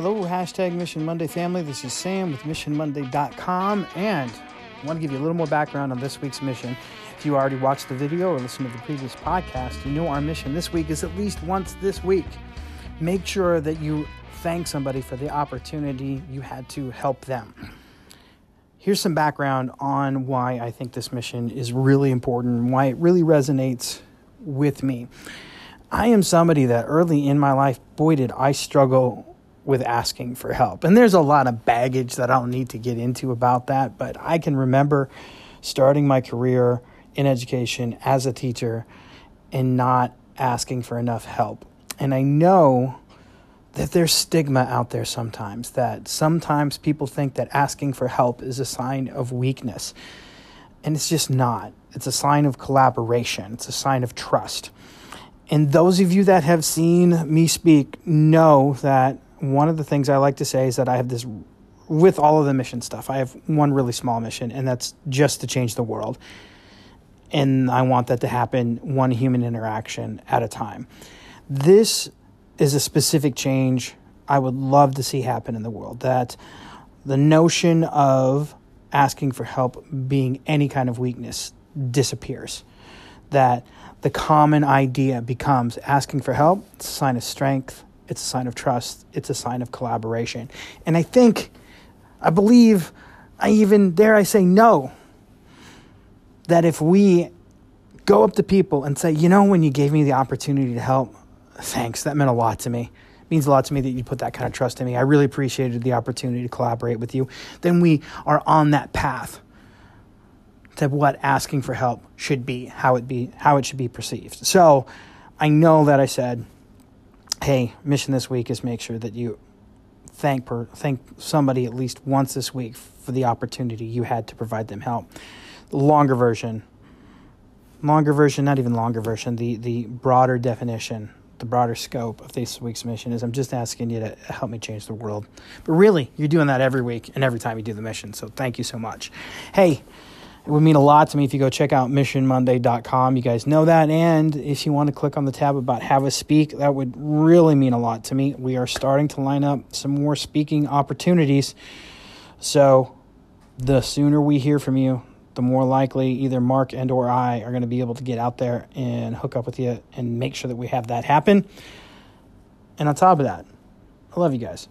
Hello, hashtag Mission Monday family. This is Sam with MissionMonday.com, and I want to give you a little more background on this week's mission. If you already watched the video or listened to the previous podcast, you know our mission this week is at least once this week. Make sure that you thank somebody for the opportunity you had to help them. Here's some background on why I think this mission is really important, and why it really resonates with me. I am somebody that early in my life, boy, did I struggle with asking for help. And there's a lot of baggage that I don't need to get into about that, but I can remember starting my career in education as a teacher and not asking for enough help. And I know that there's stigma out there sometimes that sometimes people think that asking for help is a sign of weakness. And it's just not. It's a sign of collaboration, it's a sign of trust. And those of you that have seen me speak know that one of the things I like to say is that I have this with all of the mission stuff. I have one really small mission, and that's just to change the world. And I want that to happen one human interaction at a time. This is a specific change I would love to see happen in the world. That the notion of asking for help being any kind of weakness disappears. That the common idea becomes asking for help, a sign of strength, it's a sign of trust, it's a sign of collaboration. And I think, I believe, I even dare I say know, that if we go up to people and say, you know, when you gave me the opportunity to help, thanks, that meant a lot to me. It means a lot to me that you put that kind of trust in me. I really appreciated the opportunity to collaborate with you. Then we are on that path to what asking for help should be, how it be, how it should be perceived. So I know that I said hey, mission this week is make sure that you thank per, thank somebody at least once this week for the opportunity you had to provide them help. Longer version, longer version, not even longer version, the the broader definition, the broader scope of this week's mission is I'm just asking you to help me change the world. But really, you're doing that every week and every time you do the mission. So thank you so much. Hey, it would mean a lot to me if you go check out missionmonday.com. You guys know that. And if you want to click on the tab about Have a Speak, that would really mean a lot to me. We are starting to line up some more speaking opportunities. So the sooner we hear from you, the more likely either Mark and or I are going to be able to get out there and hook up with you and make sure that we have that happen. And on top of that, I love you guys.